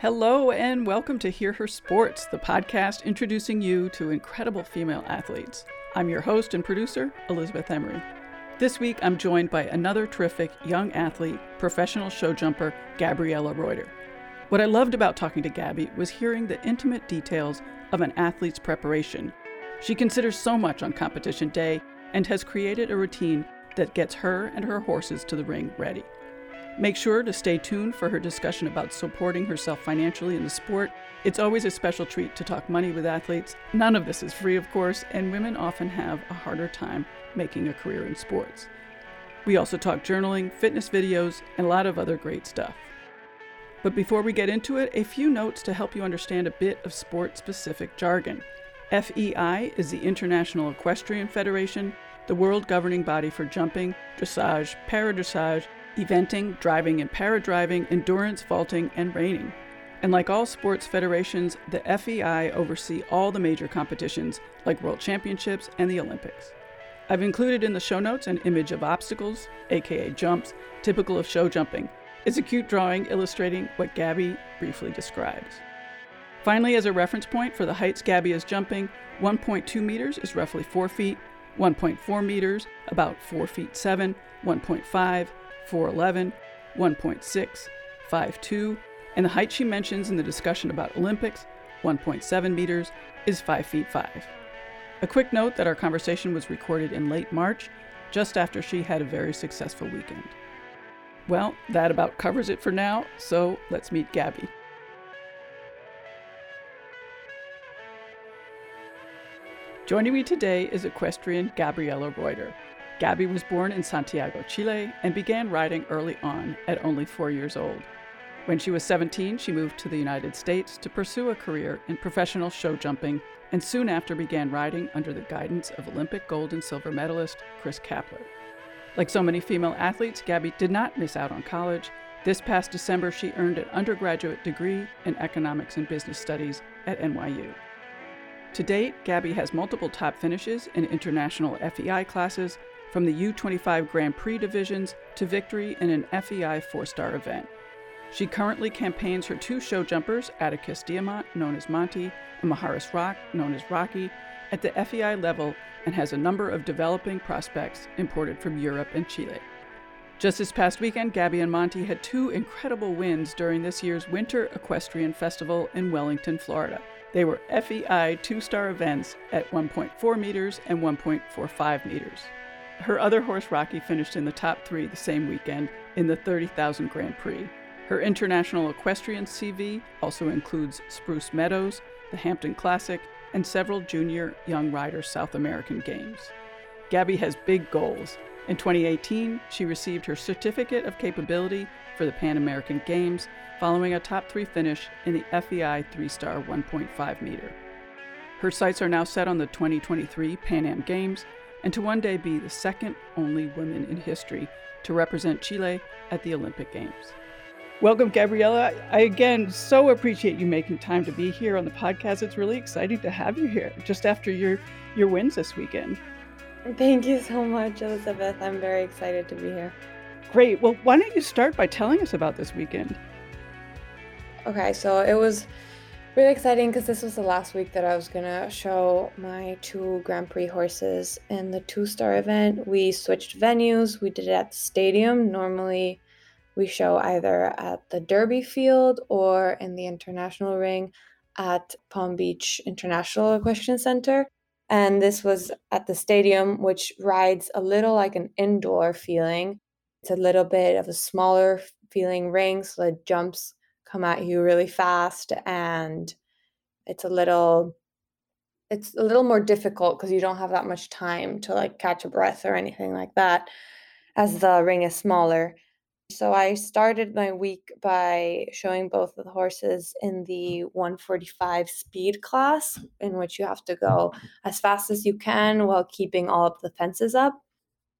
Hello, and welcome to Hear Her Sports, the podcast introducing you to incredible female athletes. I'm your host and producer, Elizabeth Emery. This week, I'm joined by another terrific young athlete, professional show jumper, Gabriella Reutter. What I loved about talking to Gabby was hearing the intimate details of an athlete's preparation. She considers so much on competition day and has created a routine that gets her and her horses to the ring ready. Make sure to stay tuned for her discussion about supporting herself financially in the sport. It's always a special treat to talk money with athletes. None of this is free, of course, and women often have a harder time making a career in sports. We also talk journaling, fitness videos, and a lot of other great stuff. But before we get into it, a few notes to help you understand a bit of sport specific jargon. FEI is the International Equestrian Federation, the world governing body for jumping, dressage, paradressage, eventing, driving and paradriving, endurance, vaulting, and reining. And like all sports federations, the FEI oversee all the major competitions like World Championships and the Olympics. I've included in the show notes an image of obstacles, aka jumps, typical of show jumping. It's a cute drawing illustrating what Gabby briefly describes. Finally, as a reference point for the heights Gabby is jumping, 1.2 meters is roughly 4 feet, 1.4 meters, about 4 feet 7, 1.5, 4'11, 1.6, 5'2, and the height she mentions in the discussion about Olympics, 1.7 meters, is 5 feet 5. A quick note that our conversation was recorded in late March, just after she had a very successful weekend. Well, that about covers it for now, so let's meet Gabby. Joining me today is equestrian Gabriella Reutter. Gabby was born in Santiago, Chile, and began riding early on at only four years old. When she was 17, she moved to the United States to pursue a career in professional show jumping and soon after began riding under the guidance of Olympic gold and silver medalist Chris Kappler. Like so many female athletes, Gabby did not miss out on college. This past December, she earned an undergraduate degree in economics and business studies at NYU. To date, Gabby has multiple top finishes in international FEI classes from the U25 Grand Prix divisions to victory in an FEI four star event. She currently campaigns her two show jumpers, Atticus Diamant, known as Monty, and Maharis Rock, known as Rocky, at the FEI level and has a number of developing prospects imported from Europe and Chile. Just this past weekend, Gabby and Monty had two incredible wins during this year's Winter Equestrian Festival in Wellington, Florida. They were FEI two star events at 1.4 meters and 1.45 meters. Her other horse, Rocky, finished in the top three the same weekend in the 30,000 Grand Prix. Her international equestrian CV also includes Spruce Meadows, the Hampton Classic, and several junior young riders South American games. Gabby has big goals. In 2018, she received her Certificate of Capability for the Pan American Games following a top three finish in the FEI three star 1.5 meter. Her sights are now set on the 2023 Pan Am Games and to one day be the second only woman in history to represent Chile at the Olympic Games. Welcome, Gabriella. I again so appreciate you making time to be here on the podcast. It's really exciting to have you here just after your your wins this weekend. Thank you so much, Elizabeth. I'm very excited to be here. Great. Well, why don't you start by telling us about this weekend? Okay, so it was really exciting because this was the last week that I was gonna show my two Grand Prix horses in the two star event. We switched venues, we did it at the stadium. Normally, we show either at the Derby field or in the international ring at Palm Beach International Equestrian Center. And this was at the stadium, which rides a little like an indoor feeling. It's a little bit of a smaller feeling ring, so the jumps come at you really fast and it's a little it's a little more difficult because you don't have that much time to like catch a breath or anything like that as the ring is smaller. So i started my week by showing both of the horses in the 145 speed class in which you have to go as fast as you can while keeping all of the fences up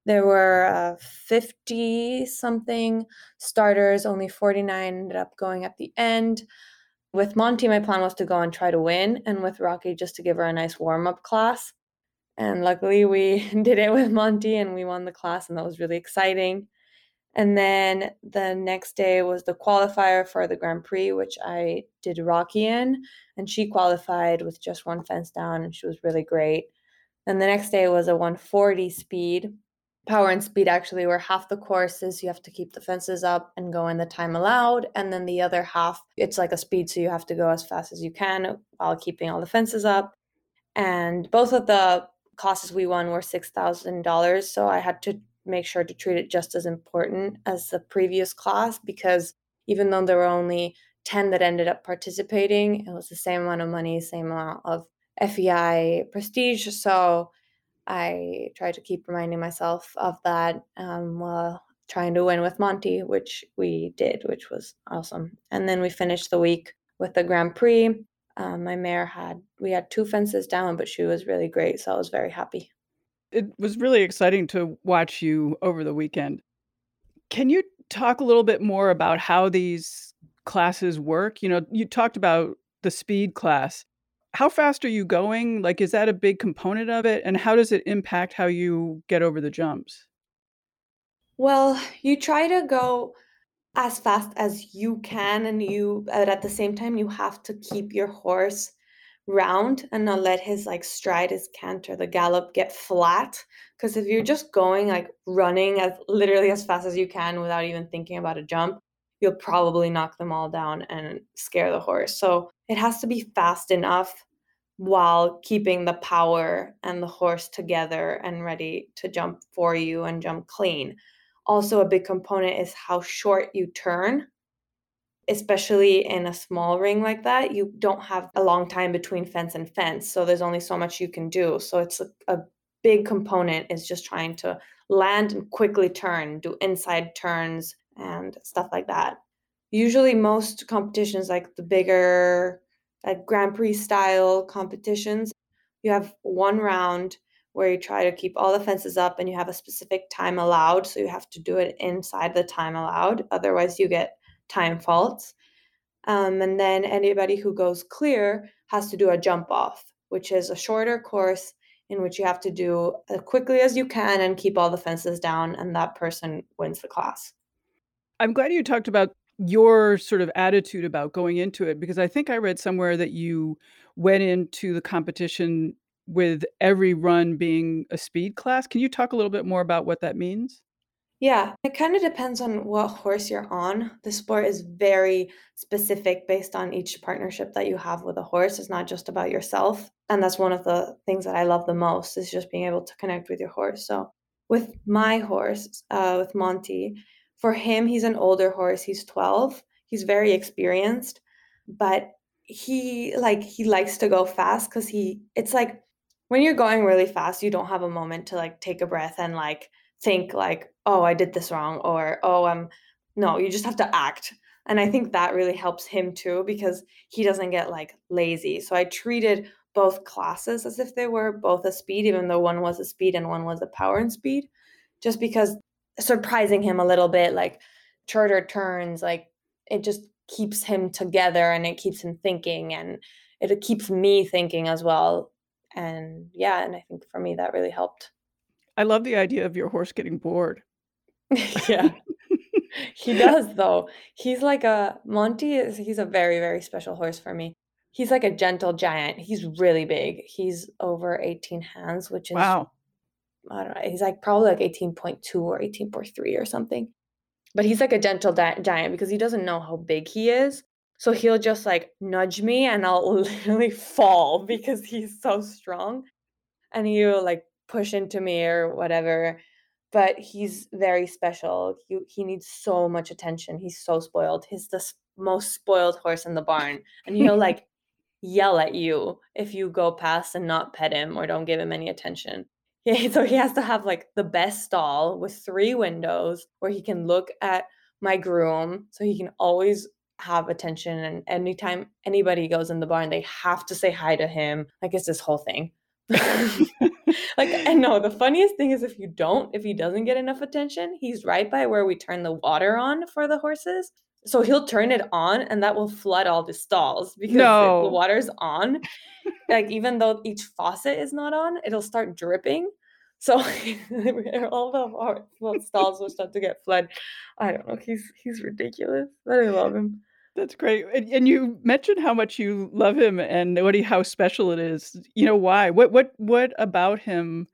there were uh, 50 something starters, only 49 ended up going at the end. With Monty, my plan was to go and try to win, and with Rocky, just to give her a nice warm up class. And luckily, we did it with Monty and we won the class, and that was really exciting. And then the next day was the qualifier for the Grand Prix, which I did Rocky in, and she qualified with just one fence down, and she was really great. And the next day was a 140 speed, power and speed actually, where half the course is you have to keep the fences up and go in the time allowed, and then the other half it's like a speed, so you have to go as fast as you can while keeping all the fences up. And both of the classes we won were six thousand dollars, so I had to make sure to treat it just as important as the previous class because even though there were only 10 that ended up participating, it was the same amount of money, same amount of FEI prestige. So I try to keep reminding myself of that um, while trying to win with Monty, which we did, which was awesome. And then we finished the week with the Grand Prix. Um, my mare had, we had two fences down, but she was really great. So I was very happy it was really exciting to watch you over the weekend. Can you talk a little bit more about how these classes work? You know, you talked about the speed class. How fast are you going? Like, is that a big component of it? And how does it impact how you get over the jumps? Well, you try to go as fast as you can, and you, but at the same time, you have to keep your horse round and not let his like stride, his canter, the gallop get flat. Because if you're just going like running as literally as fast as you can without even thinking about a jump, you'll probably knock them all down and scare the horse. So it has to be fast enough while keeping the power and the horse together and ready to jump for you and jump clean. Also, a big component is how short you turn especially in a small ring like that, you don't have a long time between fence and fence. So there's only so much you can do. So it's a, a big component is just trying to land and quickly turn, do inside turns and stuff like that. Usually, most competitions, like the bigger, like Grand Prix style competitions, you have one round where you try to keep all the fences up and you have a specific time allowed. So you have to do it inside the time allowed. Otherwise, you get time faults. Um, and then anybody who goes clear has to do a jump off, which is a shorter course in which you have to do as quickly as you can and keep all the fences down, and that person wins the class. I'm glad you talked about your sort of attitude about going into it because I think I read somewhere that you went into the competition with every run being a speed class. Can you talk a little bit more about what that means? Yeah, it kind of depends on what horse you're on. The sport is very specific based on each partnership that you have with a horse. It's not just about yourself. And that's one of the things that I love the most is just being able to connect with your horse. So with my horse, uh, with Monty, for him, he's an older horse. He's 12. He's very experienced, but he like he likes to go fast because he it's like when you're going really fast, you don't have a moment to like take a breath and like think like, oh, I did this wrong, or oh, I'm no, you just have to act. And I think that really helps him too because he doesn't get like lazy. So I treated both classes as if they were both a speed, even though one was a speed and one was a power and speed, just because surprising him a little bit, like shorter turns, like it just keeps him together and it keeps him thinking and it keeps me thinking as well. And yeah, and I think for me that really helped. I love the idea of your horse getting bored. yeah. he does though. He's like a Monty is he's a very very special horse for me. He's like a gentle giant. He's really big. He's over 18 hands, which is Wow. I don't know. He's like probably like 18.2 or 18.3 or something. But he's like a gentle di- giant because he doesn't know how big he is. So he'll just like nudge me and I'll literally fall because he's so strong. And he'll like push into me or whatever but he's very special he, he needs so much attention he's so spoiled he's the most spoiled horse in the barn and he'll like yell at you if you go past and not pet him or don't give him any attention yeah, so he has to have like the best stall with three windows where he can look at my groom so he can always have attention and anytime anybody goes in the barn they have to say hi to him. Like it's this whole thing. Like and no the funniest thing is if you don't if he doesn't get enough attention he's right by where we turn the water on for the horses so he'll turn it on and that will flood all the stalls because no. the water's on like even though each faucet is not on it'll start dripping So all of our stalls will start to get flooded. I don't know. He's he's ridiculous, but I love him. That's great. And, and you mentioned how much you love him and what he, how special it is. You know why? What what what about him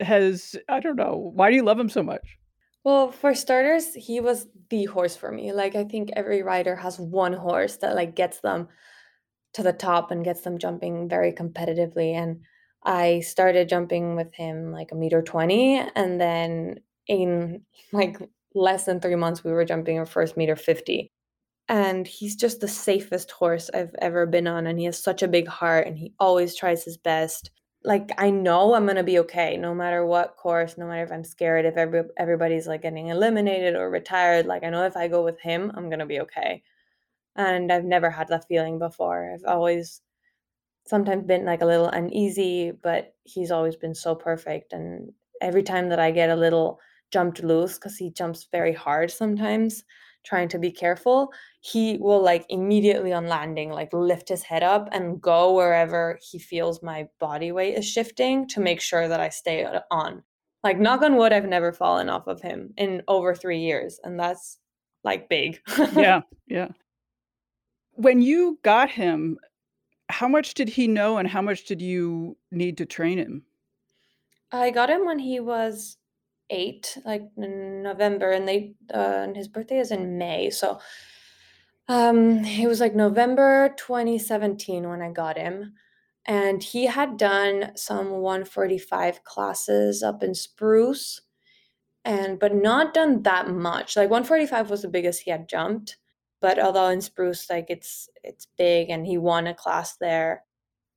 has I don't know. Why do you love him so much? Well, for starters, he was the horse for me. Like I think every rider has one horse that like gets them to the top and gets them jumping very competitively and I started jumping with him like a meter 20 and then in like less than 3 months we were jumping our first meter 50 and he's just the safest horse I've ever been on and he has such a big heart and he always tries his best like I know I'm gonna be okay no matter what course, no matter if I'm scared, if every, everybody's like getting eliminated or retired. Like I know if I go with him, I'm gonna be okay. And I've never had that feeling before. I've always sometimes been like a little uneasy, but he's always been so perfect. And every time that I get a little jumped loose, because he jumps very hard sometimes, trying to be careful, he will like immediately on landing, like lift his head up and go wherever he feels my body weight is shifting to make sure that I stay on. Like, knock on wood, I've never fallen off of him in over three years. And that's like big. yeah. Yeah. When you got him, how much did he know and how much did you need to train him? I got him when he was eight, like November, and they uh, and his birthday is in May. So um, it was like November 2017 when I got him, and he had done some 145 classes up in Spruce, and but not done that much. Like 145 was the biggest he had jumped, but although in Spruce, like it's it's big, and he won a class there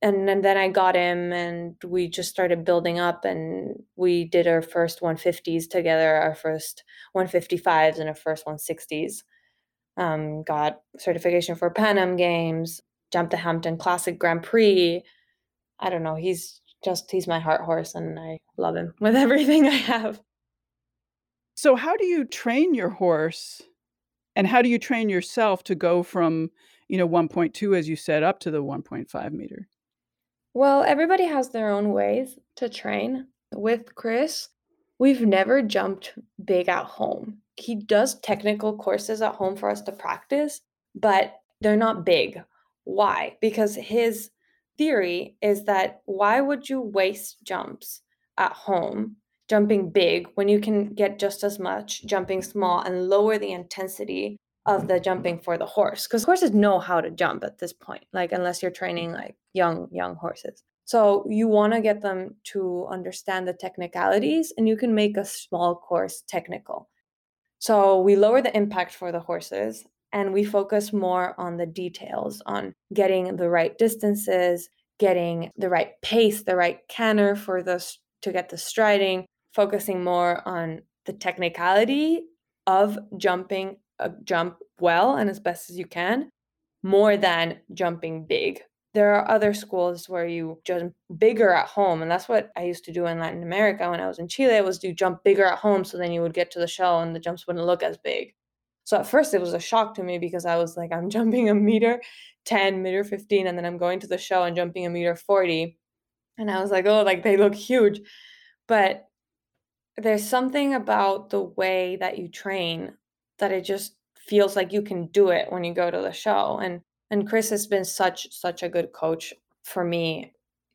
and, and then I got him and we just started building up and we did our first 150s together, our first 155s and our first 160s. Um, got certification for Pan Am Games, jumped the Hampton Classic Grand Prix. I don't know, he's just he's my heart horse and I love him with everything I have. So how do you train your horse and how do you train yourself to go from, you know, 1.2 as you said up to the 1.5 meter? Well, everybody has their own ways to train. With Chris, we've never jumped big at home. He does technical courses at home for us to practice, but they're not big. Why? Because his theory is that why would you waste jumps at home jumping big when you can get just as much jumping small and lower the intensity of the jumping for the horse because horses know how to jump at this point like unless you're training like young young horses. So you want to get them to understand the technicalities and you can make a small course technical. So we lower the impact for the horses and we focus more on the details on getting the right distances getting the right pace the right canter for the to get the striding focusing more on the technicality of jumping a jump well and as best as you can more than jumping big. There are other schools where you jump bigger at home, and that's what I used to do in Latin America when I was in Chile. Was do jump bigger at home, so then you would get to the show and the jumps wouldn't look as big. So at first it was a shock to me because I was like, I'm jumping a meter 10, meter 15, and then I'm going to the show and jumping a meter 40. And I was like, oh, like they look huge. But there's something about the way that you train that it just feels like you can do it when you go to the show and and Chris has been such such a good coach for me.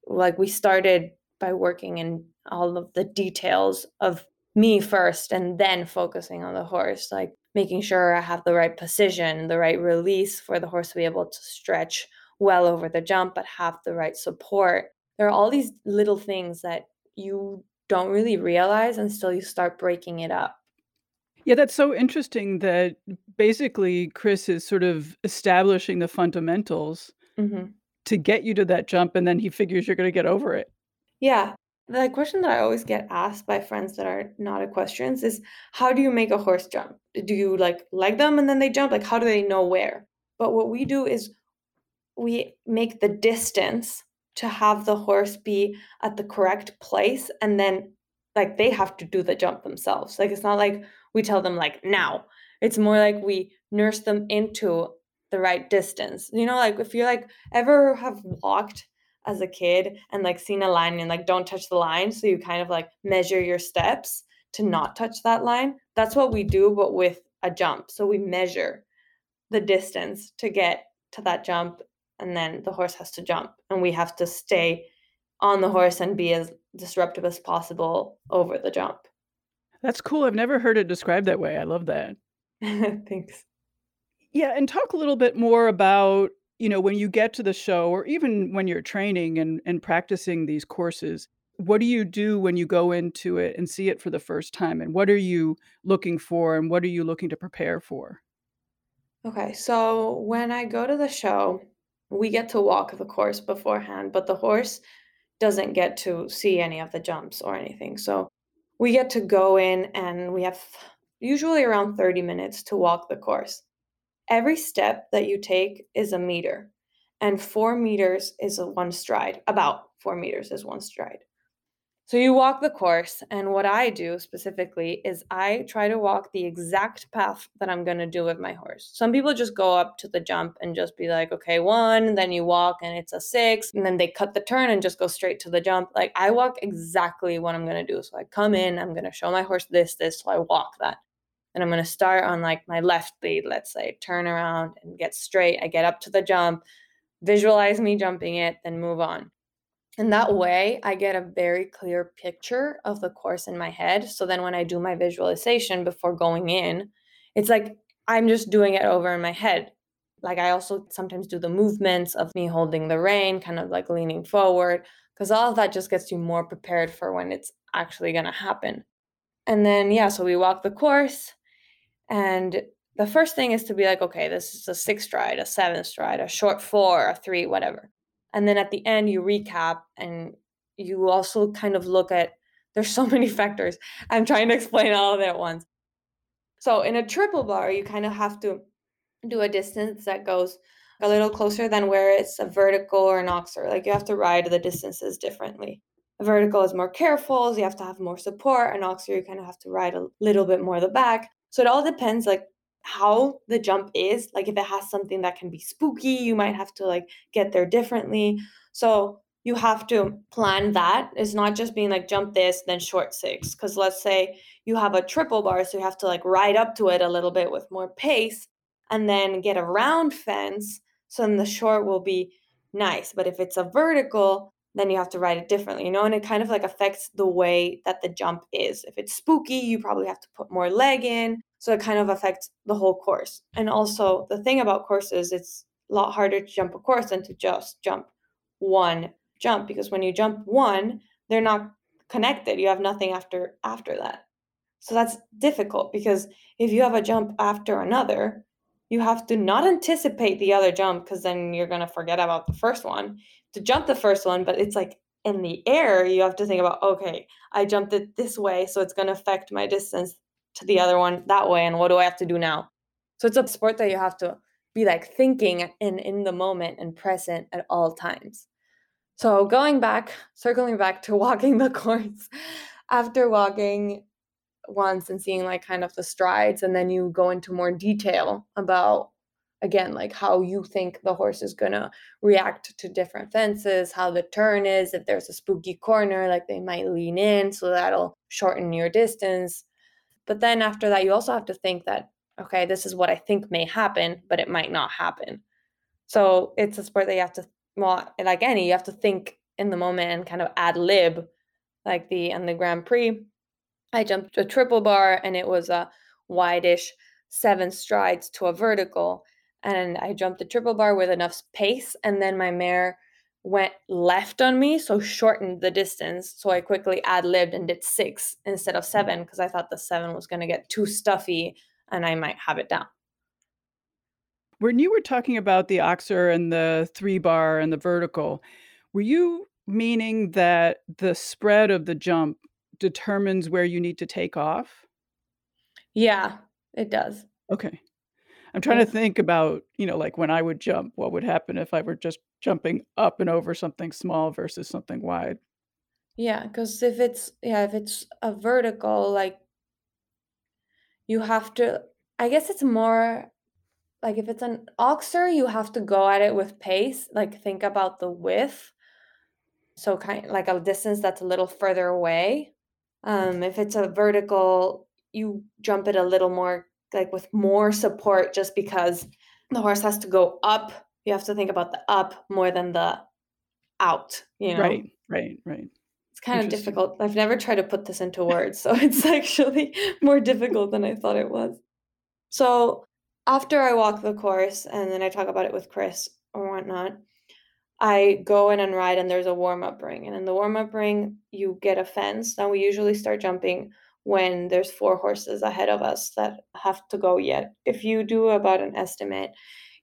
Like we started by working in all of the details of me first and then focusing on the horse like making sure I have the right position the right release for the horse to be able to stretch well over the jump but have the right support. There are all these little things that you don't really realize until you start breaking it up yeah, that's so interesting that basically Chris is sort of establishing the fundamentals Mhm. to get you to that jump, and then he figures you're gonna get over it. Yeah. The question that I always get asked by friends that are not equestrians is how do you make a horse jump? Do you like leg them and then they jump? Like how do they know where? But what we do is we make the distance to have the horse be at the correct place and then like they have to do the jump themselves. Like it's not like we tell them like now. It's more like we nurse them into the right distance. You know, like if you like ever have walked as a kid and like seen a line and like don't touch the line. So you kind of like measure your steps to not touch that line. That's what we do, but with a jump. So we measure the distance to get to that jump and then the horse has to jump and we have to stay on the horse and be as disruptive as possible over the jump. That's cool. I've never heard it described that way. I love that. Thanks. Yeah, and talk a little bit more about, you know, when you get to the show or even when you're training and and practicing these courses, what do you do when you go into it and see it for the first time and what are you looking for and what are you looking to prepare for? Okay, so when I go to the show, we get to walk the course beforehand, but the horse doesn't get to see any of the jumps or anything. So we get to go in and we have usually around 30 minutes to walk the course. Every step that you take is a meter, and four meters is one stride. About four meters is one stride. So you walk the course, and what I do specifically is I try to walk the exact path that I'm going to do with my horse. Some people just go up to the jump and just be like, okay, one, then you walk and it's a six, and then they cut the turn and just go straight to the jump. Like I walk exactly what I'm going to do. So I come in, I'm going to show my horse this, this, so I walk that. And I'm going to start on like my left lead, let's say, turn around and get straight. I get up to the jump, visualize me jumping it, then move on. And that mm-hmm. way, I get a very clear picture of the course in my head. So then, when I do my visualization before going in, it's like I'm just doing it over in my head. Like, I also sometimes do the movements of me holding the rein, kind of like leaning forward, because all of that just gets you more prepared for when it's actually going to happen. And then, yeah, so we walk the course. And the first thing is to be like, okay, this is a six stride, a seven stride, a short four, a three, whatever and then at the end you recap and you also kind of look at there's so many factors. I'm trying to explain all of it once. So in a triple bar you kind of have to do a distance that goes a little closer than where it's a vertical or an oxer. Like you have to ride the distances differently. A vertical is more careful so you have to have more support. An oxer you kind of have to ride a little bit more the back. So it all depends like how the jump is like if it has something that can be spooky you might have to like get there differently. So you have to plan that. It's not just being like jump this then short six because let's say you have a triple bar so you have to like ride up to it a little bit with more pace and then get a round fence so then the short will be nice. But if it's a vertical then you have to ride it differently, you know, and it kind of like affects the way that the jump is. If it's spooky, you probably have to put more leg in. So it kind of affects the whole course. And also, the thing about courses, it's a lot harder to jump a course than to just jump one jump because when you jump one, they're not connected. You have nothing after after that. So that's difficult because if you have a jump after another, you have to not anticipate the other jump because then you're going to forget about the first one to jump the first one, but it's like in the air, you have to think about, okay, I jumped it this way, so it's going to affect my distance to the other one that way and what do i have to do now? So it's a sport that you have to be like thinking and in the moment and present at all times. So going back circling back to walking the course after walking once and seeing like kind of the strides and then you go into more detail about again like how you think the horse is going to react to different fences how the turn is if there's a spooky corner like they might lean in so that'll shorten your distance but then after that, you also have to think that, okay, this is what I think may happen, but it might not happen. So it's a sport that you have to, well, like any, you have to think in the moment and kind of ad lib, like the and the Grand Prix. I jumped a triple bar and it was a wideish seven strides to a vertical. And I jumped the triple bar with enough pace. And then my mare went left on me, so shortened the distance. So I quickly ad libbed and did six instead of mm. seven because I thought the seven was going to get too stuffy and I might have it down. When you were talking about the oxer and the three bar and the vertical, were you meaning that the spread of the jump determines where you need to take off? Yeah, it does. Okay. I'm trying to think about, you know, like when I would jump, what would happen if I were just jumping up and over something small versus something wide? Yeah, because if it's yeah, if it's a vertical, like you have to I guess it's more like if it's an oxer, you have to go at it with pace, like think about the width. So kind like a distance that's a little further away. Um, if it's a vertical, you jump it a little more like with more support just because the horse has to go up. You have to think about the up more than the out, you know. Right, right, right. It's kind of difficult. I've never tried to put this into words, so it's actually more difficult than I thought it was. So after I walk the course and then I talk about it with Chris or whatnot, I go in and ride, and there's a warm up ring. And in the warm up ring, you get a fence. Now, we usually start jumping when there's four horses ahead of us that have to go yet. If you do about an estimate,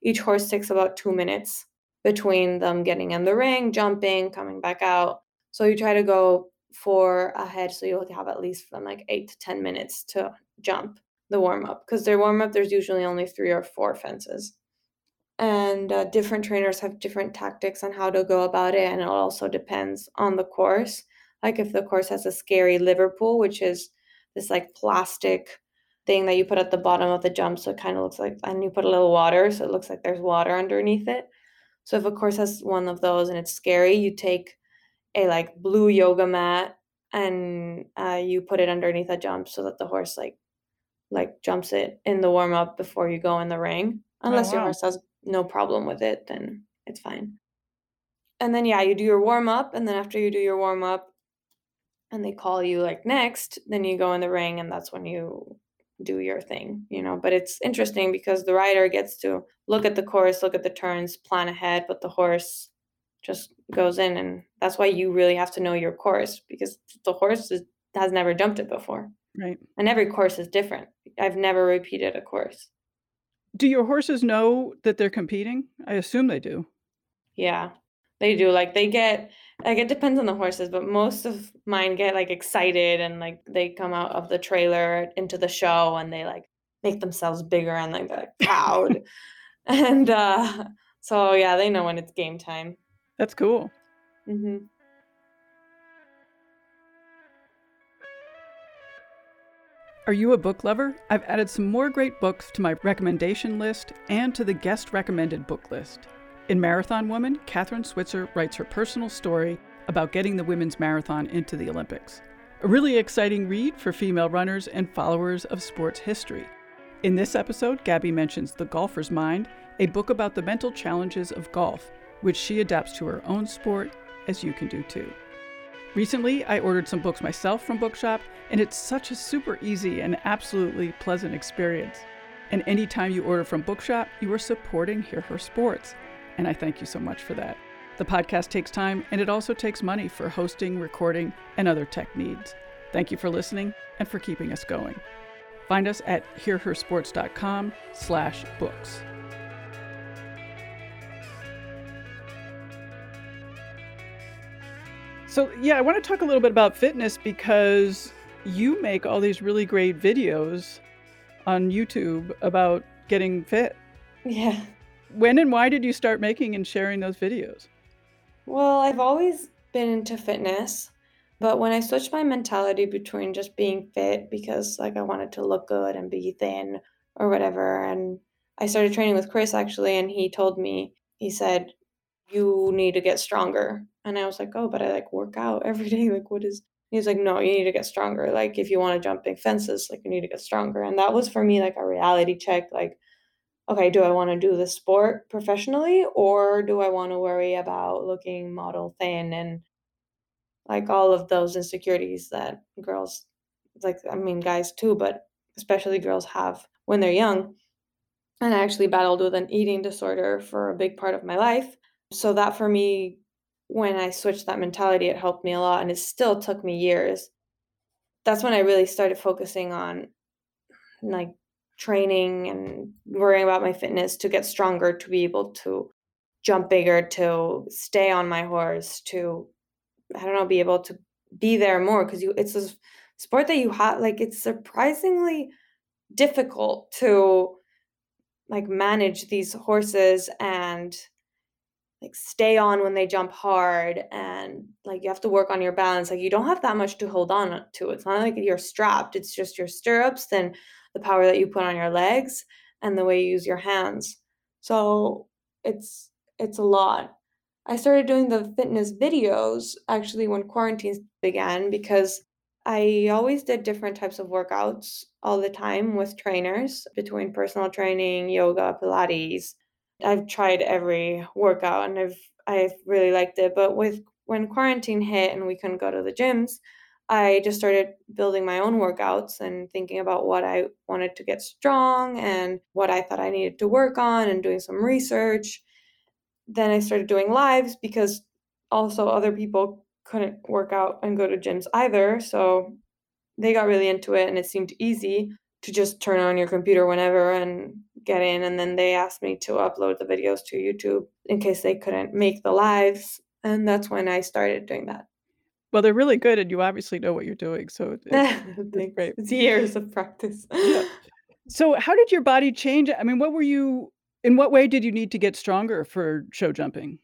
each horse takes about two minutes between them getting in the ring, jumping, coming back out. So you try to go four ahead so you'll have at least from like eight to 10 minutes to jump the warm up. Because their warm up, there's usually only three or four fences and uh, different trainers have different tactics on how to go about it and it also depends on the course like if the course has a scary liverpool which is this like plastic thing that you put at the bottom of the jump so it kind of looks like and you put a little water so it looks like there's water underneath it so if a course has one of those and it's scary you take a like blue yoga mat and uh, you put it underneath a jump so that the horse like like jumps it in the warm up before you go in the ring unless oh, wow. your horse has no problem with it, then it's fine. And then yeah, you do your warm up, and then after you do your warm up, and they call you like next, then you go in the ring, and that's when you do your thing, you know. But it's interesting because the rider gets to look at the course, look at the turns, plan ahead, but the horse just goes in, and that's why you really have to know your course because the horse is, has never jumped it before. Right. And every course is different. I've never repeated a course. Do your horses know that they're competing? I assume they do. Yeah, they do. Like they get like it depends on the horses, but most of mine get like excited and like they come out of the trailer into the show and they like make themselves bigger and like they're like proud. and uh so yeah, they know when it's game time. That's cool. Mhm. Are you a book lover? I've added some more great books to my recommendation list and to the guest recommended book list. In Marathon Woman, Kathrine Switzer writes her personal story about getting the women's marathon into the Olympics. A really exciting read for female runners and followers of sports history. In this episode, Gabby mentions The Golfer's Mind, a book about the mental challenges of golf, which she adapts to her own sport, as you can do too. Recently, I ordered some books myself from Bookshop, and it's such a super easy and absolutely pleasant experience. And anytime you order from Bookshop, you are supporting Hear Her Sports. And I thank you so much for that. The podcast takes time, and it also takes money for hosting, recording, and other tech needs. Thank you for listening and for keeping us going. Find us at hearhersports.com slash books. So, yeah, I want to talk a little bit about fitness because you make all these really great videos on YouTube about getting fit. Yeah. When and why did you start making and sharing those videos? Well, I've always been into fitness, but when I switched my mentality between just being fit because like I wanted to look good and be thin or whatever and I started training with Chris actually and he told me he said you need to get stronger. And I was like, oh, but I like work out every day. Like, what is. He's like, no, you need to get stronger. Like, if you want to jump big fences, like, you need to get stronger. And that was for me like a reality check. Like, okay, do I want to do this sport professionally or do I want to worry about looking model thin and like all of those insecurities that girls, like, I mean, guys too, but especially girls have when they're young. And I actually battled with an eating disorder for a big part of my life. So that for me, when I switched that mentality, it helped me a lot. And it still took me years. That's when I really started focusing on like training and worrying about my fitness to get stronger, to be able to jump bigger, to stay on my horse, to, I don't know, be able to be there more because you, it's a sport that you have, like, it's surprisingly difficult to like manage these horses and like stay on when they jump hard and like you have to work on your balance like you don't have that much to hold on to it's not like you're strapped it's just your stirrups then the power that you put on your legs and the way you use your hands so it's it's a lot I started doing the fitness videos actually when quarantine began because I always did different types of workouts all the time with trainers between personal training, yoga, Pilates. I've tried every workout and I've I've really liked it. But with when quarantine hit and we couldn't go to the gyms, I just started building my own workouts and thinking about what I wanted to get strong and what I thought I needed to work on and doing some research. Then I started doing lives because also other people couldn't work out and go to gyms either. So they got really into it and it seemed easy to just turn on your computer whenever and get in. And then they asked me to upload the videos to YouTube in case they couldn't make the lives. And that's when I started doing that. Well, they're really good, and you obviously know what you're doing, so it's, it's great. It's years of practice. Yeah. So, how did your body change? I mean, what were you? In what way did you need to get stronger for show jumping?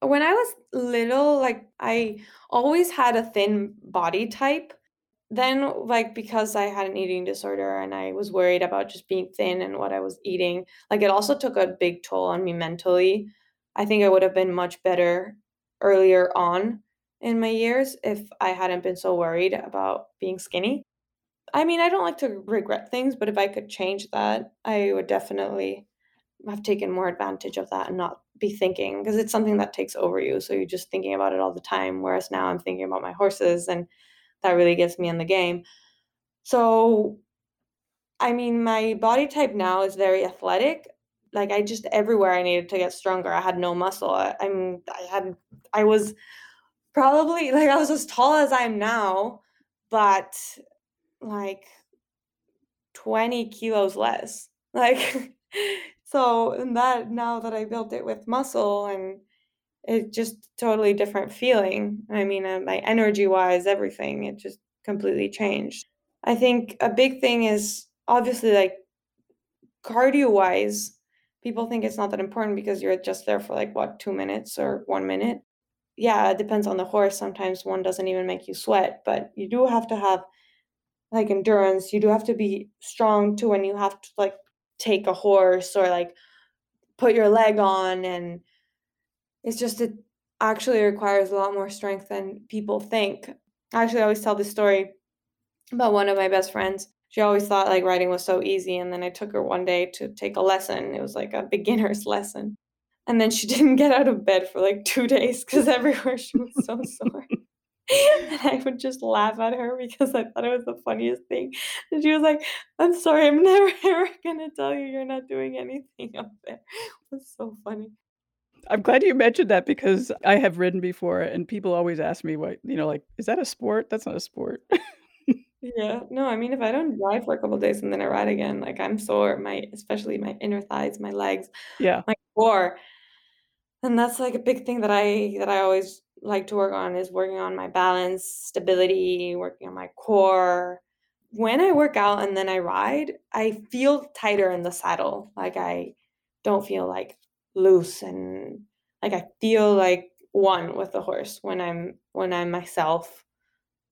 When I was little, like I always had a thin body type. Then, like because I had an eating disorder and I was worried about just being thin and what I was eating, like it also took a big toll on me mentally. I think I would have been much better earlier on in my years if I hadn't been so worried about being skinny. I mean, I don't like to regret things, but if I could change that, I would definitely have taken more advantage of that and not be thinking because it's something that takes over you. So you're just thinking about it all the time. Whereas now I'm thinking about my horses and that really gets me in the game. So, I mean, my body type now is very athletic. Like I just everywhere I needed to get stronger. I had no muscle. I, I mean, I had, I was probably like I was as tall as I am now, but like 20 kilos less. Like, so and that now that I built it with muscle and it's just totally different feeling. I mean, uh, my energy wise, everything, it just completely changed. I think a big thing is obviously like cardio wise, people think it's not that important because you're just there for like what, two minutes or one minute yeah, it depends on the horse. Sometimes one doesn't even make you sweat, but you do have to have like endurance. You do have to be strong too when you have to like take a horse or like put your leg on and it's just it actually requires a lot more strength than people think. I actually, always tell this story about one of my best friends. She always thought like riding was so easy and then I took her one day to take a lesson. It was like a beginner's lesson and then she didn't get out of bed for like two days because everywhere she was so sore. and I would just laugh at her because I thought it was the funniest thing. And she was like, I'm sorry, I'm never ever gonna tell you you're not doing anything up there. It was so funny. I'm glad you mentioned that because I have ridden before and people always ask me what, you know, like, is that a sport? That's not a sport. yeah. No, I mean if I don't ride for a couple days and then I ride again, like I'm sore, my especially my inner thighs, my legs, yeah, my core and that's like a big thing that I that I always like to work on is working on my balance, stability, working on my core. When I work out and then I ride, I feel tighter in the saddle. Like I don't feel like loose and like I feel like one with the horse when I'm when I'm myself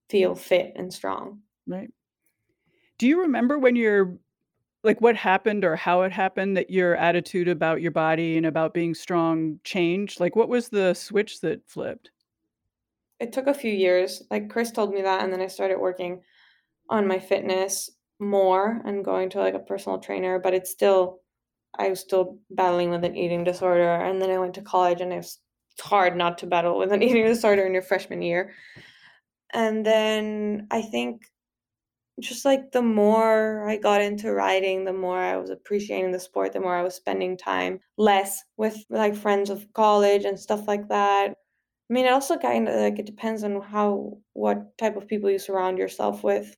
feel fit and strong. Right. Do you remember when you're like, what happened or how it happened that your attitude about your body and about being strong changed? Like, what was the switch that flipped? It took a few years. Like Chris told me that, and then I started working on my fitness more and going to like a personal trainer, but it's still I was still battling with an eating disorder. And then I went to college and it's hard not to battle with an eating disorder in your freshman year. And then I think just like the more I got into riding, the more I was appreciating the sport, the more I was spending time less with like friends of college and stuff like that. I mean, it also kind of like it depends on how what type of people you surround yourself with.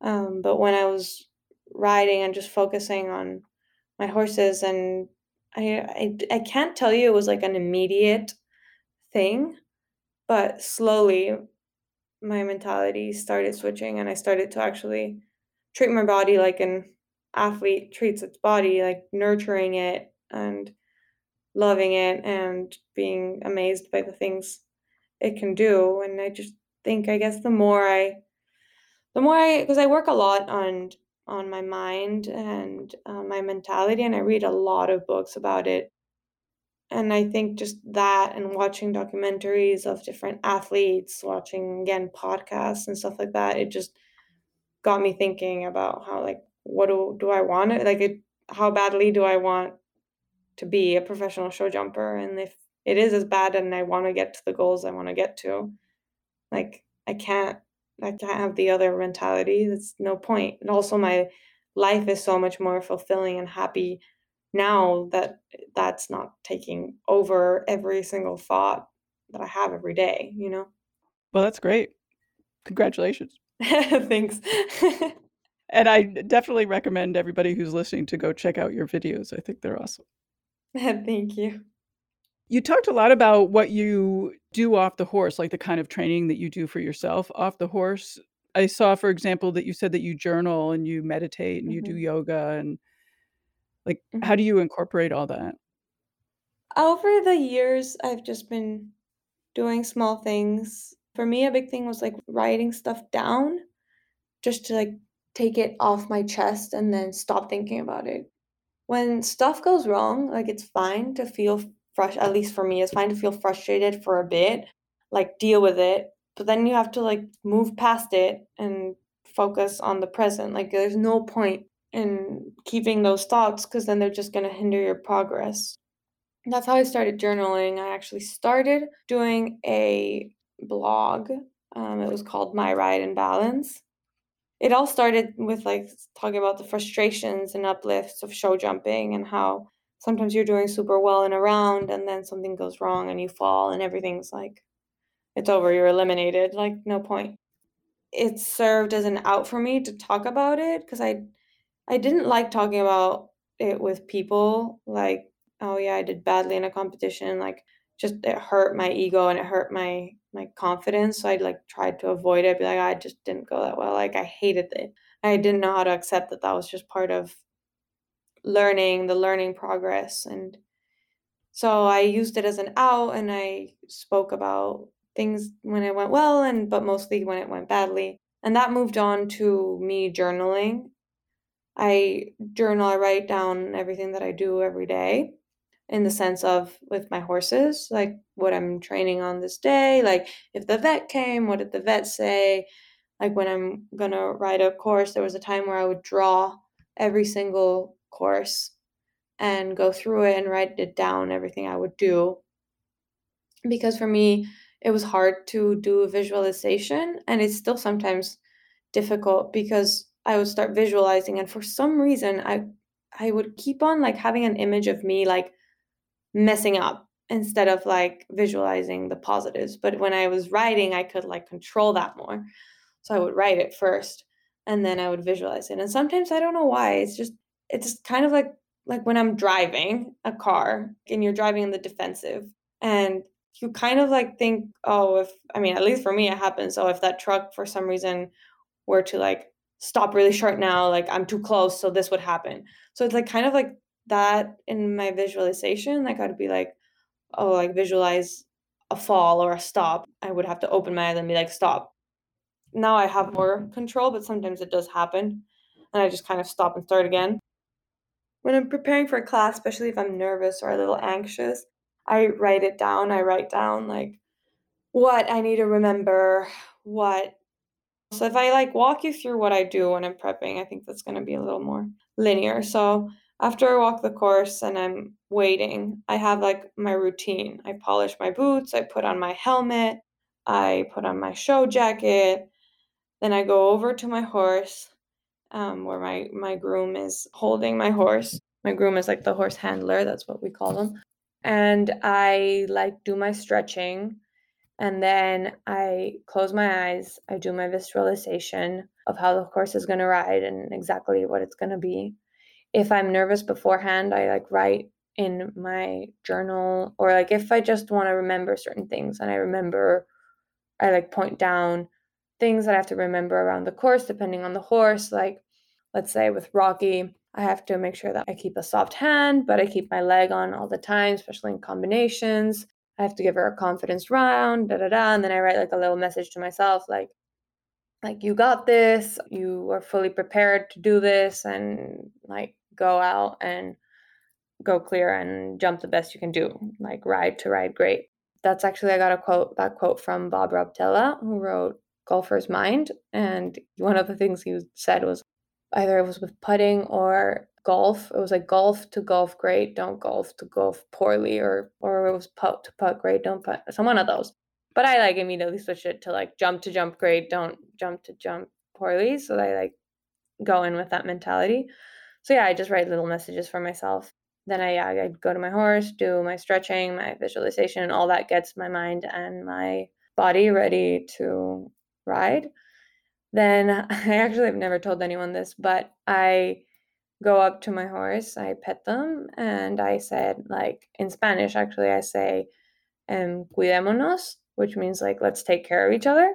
Um, but when I was riding and just focusing on my horses, and I, I I can't tell you it was like an immediate thing, but slowly my mentality started switching and I started to actually treat my body like an athlete treats its body, like nurturing it and loving it and being amazed by the things it can do. And I just think, I guess, the more I, the more I, because I work a lot on on my mind and uh, my mentality, and I read a lot of books about it. and I think just that and watching documentaries of different athletes, watching again podcasts and stuff like that, it just got me thinking about how like what do do I want it like it how badly do I want to be a professional show jumper and if it is as bad and I want to get to the goals I want to get to like I can't I can't have the other mentality that's no point. point and also my life is so much more fulfilling and happy now that that's not taking over every single thought that I have every day, you know? Well, that's great. Congratulations. Thanks. and I definitely recommend everybody who's listening to go check out your videos. I think they're awesome. Thank you. You talked a lot about what you do off the horse, like the kind of training that you do for yourself off the horse. I saw, for example, that you said that you journal and you meditate and mm-hmm. you do mm-hmm. yoga and like, mm-hmm. how do you incorporate all that? Over the years, I've just been doing small things. For me, a big thing was like writing stuff down just to like take it off my chest and then stop thinking about it. When stuff goes wrong, like it's fine to feel fresh, at least for me, it's fine to feel frustrated for a bit, like deal with it. But then you have to like move past it and focus on the present. Like there's no point point in keeping those thoughts because then they're just going to hinder your progress. that's how I started journaling. I actually started doing a blog. Um, it was called My Ride and Balance. It all started with like talking about the frustrations and uplifts of show jumping and how sometimes you're doing super well in a round and then something goes wrong and you fall and everything's like it's over, you're eliminated, like no point. It served as an out for me to talk about it because I I didn't like talking about it with people like, oh yeah, I did badly in a competition. Like just it hurt my ego and it hurt my my confidence. So I'd like tried to avoid it. Be like, I just didn't go that well. Like I hated it. I didn't know how to accept that that was just part of learning, the learning progress. And so I used it as an out and I spoke about things when it went well and but mostly when it went badly. And that moved on to me journaling I journal, I write down everything that I do every day in the sense of with my horses, like what I'm training on this day, like if the vet came, what did the vet say? Like when I'm gonna ride a course, there was a time where I would draw every single course and go through it and write it down, everything I would do. Because for me, it was hard to do a visualization, and it's still sometimes difficult because I would start visualizing and for some reason I I would keep on like having an image of me like messing up instead of like visualizing the positives. But when I was writing, I could like control that more. So I would write it first and then I would visualize it. And sometimes I don't know why. It's just it's kind of like like when I'm driving a car and you're driving in the defensive and you kind of like think, oh, if I mean, at least for me it happens. So if that truck for some reason were to like stop really short now like i'm too close so this would happen. So it's like kind of like that in my visualization like i'd be like oh like visualize a fall or a stop. I would have to open my eyes and be like stop. Now i have more control but sometimes it does happen and i just kind of stop and start again when i'm preparing for a class especially if i'm nervous or a little anxious i write it down i write down like what i need to remember what so if I like walk you through what I do when I'm prepping, I think that's going to be a little more linear. So after I walk the course and I'm waiting, I have like my routine. I polish my boots, I put on my helmet, I put on my show jacket, then I go over to my horse, um, where my my groom is holding my horse. My groom is like the horse handler, that's what we call them. And I like do my stretching and then I close my eyes, I do my visualization of how the horse is going to ride and exactly what it's going to be. If I'm nervous beforehand, I like write in my journal or like if I just want to remember certain things and I remember I like point down things that I have to remember around the course depending on the horse like let's say with Rocky I have to make sure that I keep a soft hand but I keep my leg on all the time especially in combinations I have to give her a confidence round, da da da. And then I write like a little message to myself, like, like you got this, you are fully prepared to do this, and like go out and go clear and jump the best you can do, like ride to ride great. That's actually I got a quote that quote from Bob Rotella, who wrote Golfer's Mind, and one of the things he said was either it was with putting or golf. It was like golf to golf great, don't golf to golf poorly, or or it was putt to putt great, don't putt. Some one of those. But I like immediately switch it to like jump to jump great, don't jump to jump poorly. So I like go in with that mentality. So yeah, I just write little messages for myself. Then I yeah, I go to my horse, do my stretching, my visualization, all that gets my mind and my body ready to ride. Then I actually have never told anyone this, but I go up to my horse, I pet them, and I said, like in Spanish, actually, I say, um, cuidémonos, which means like, let's take care of each other.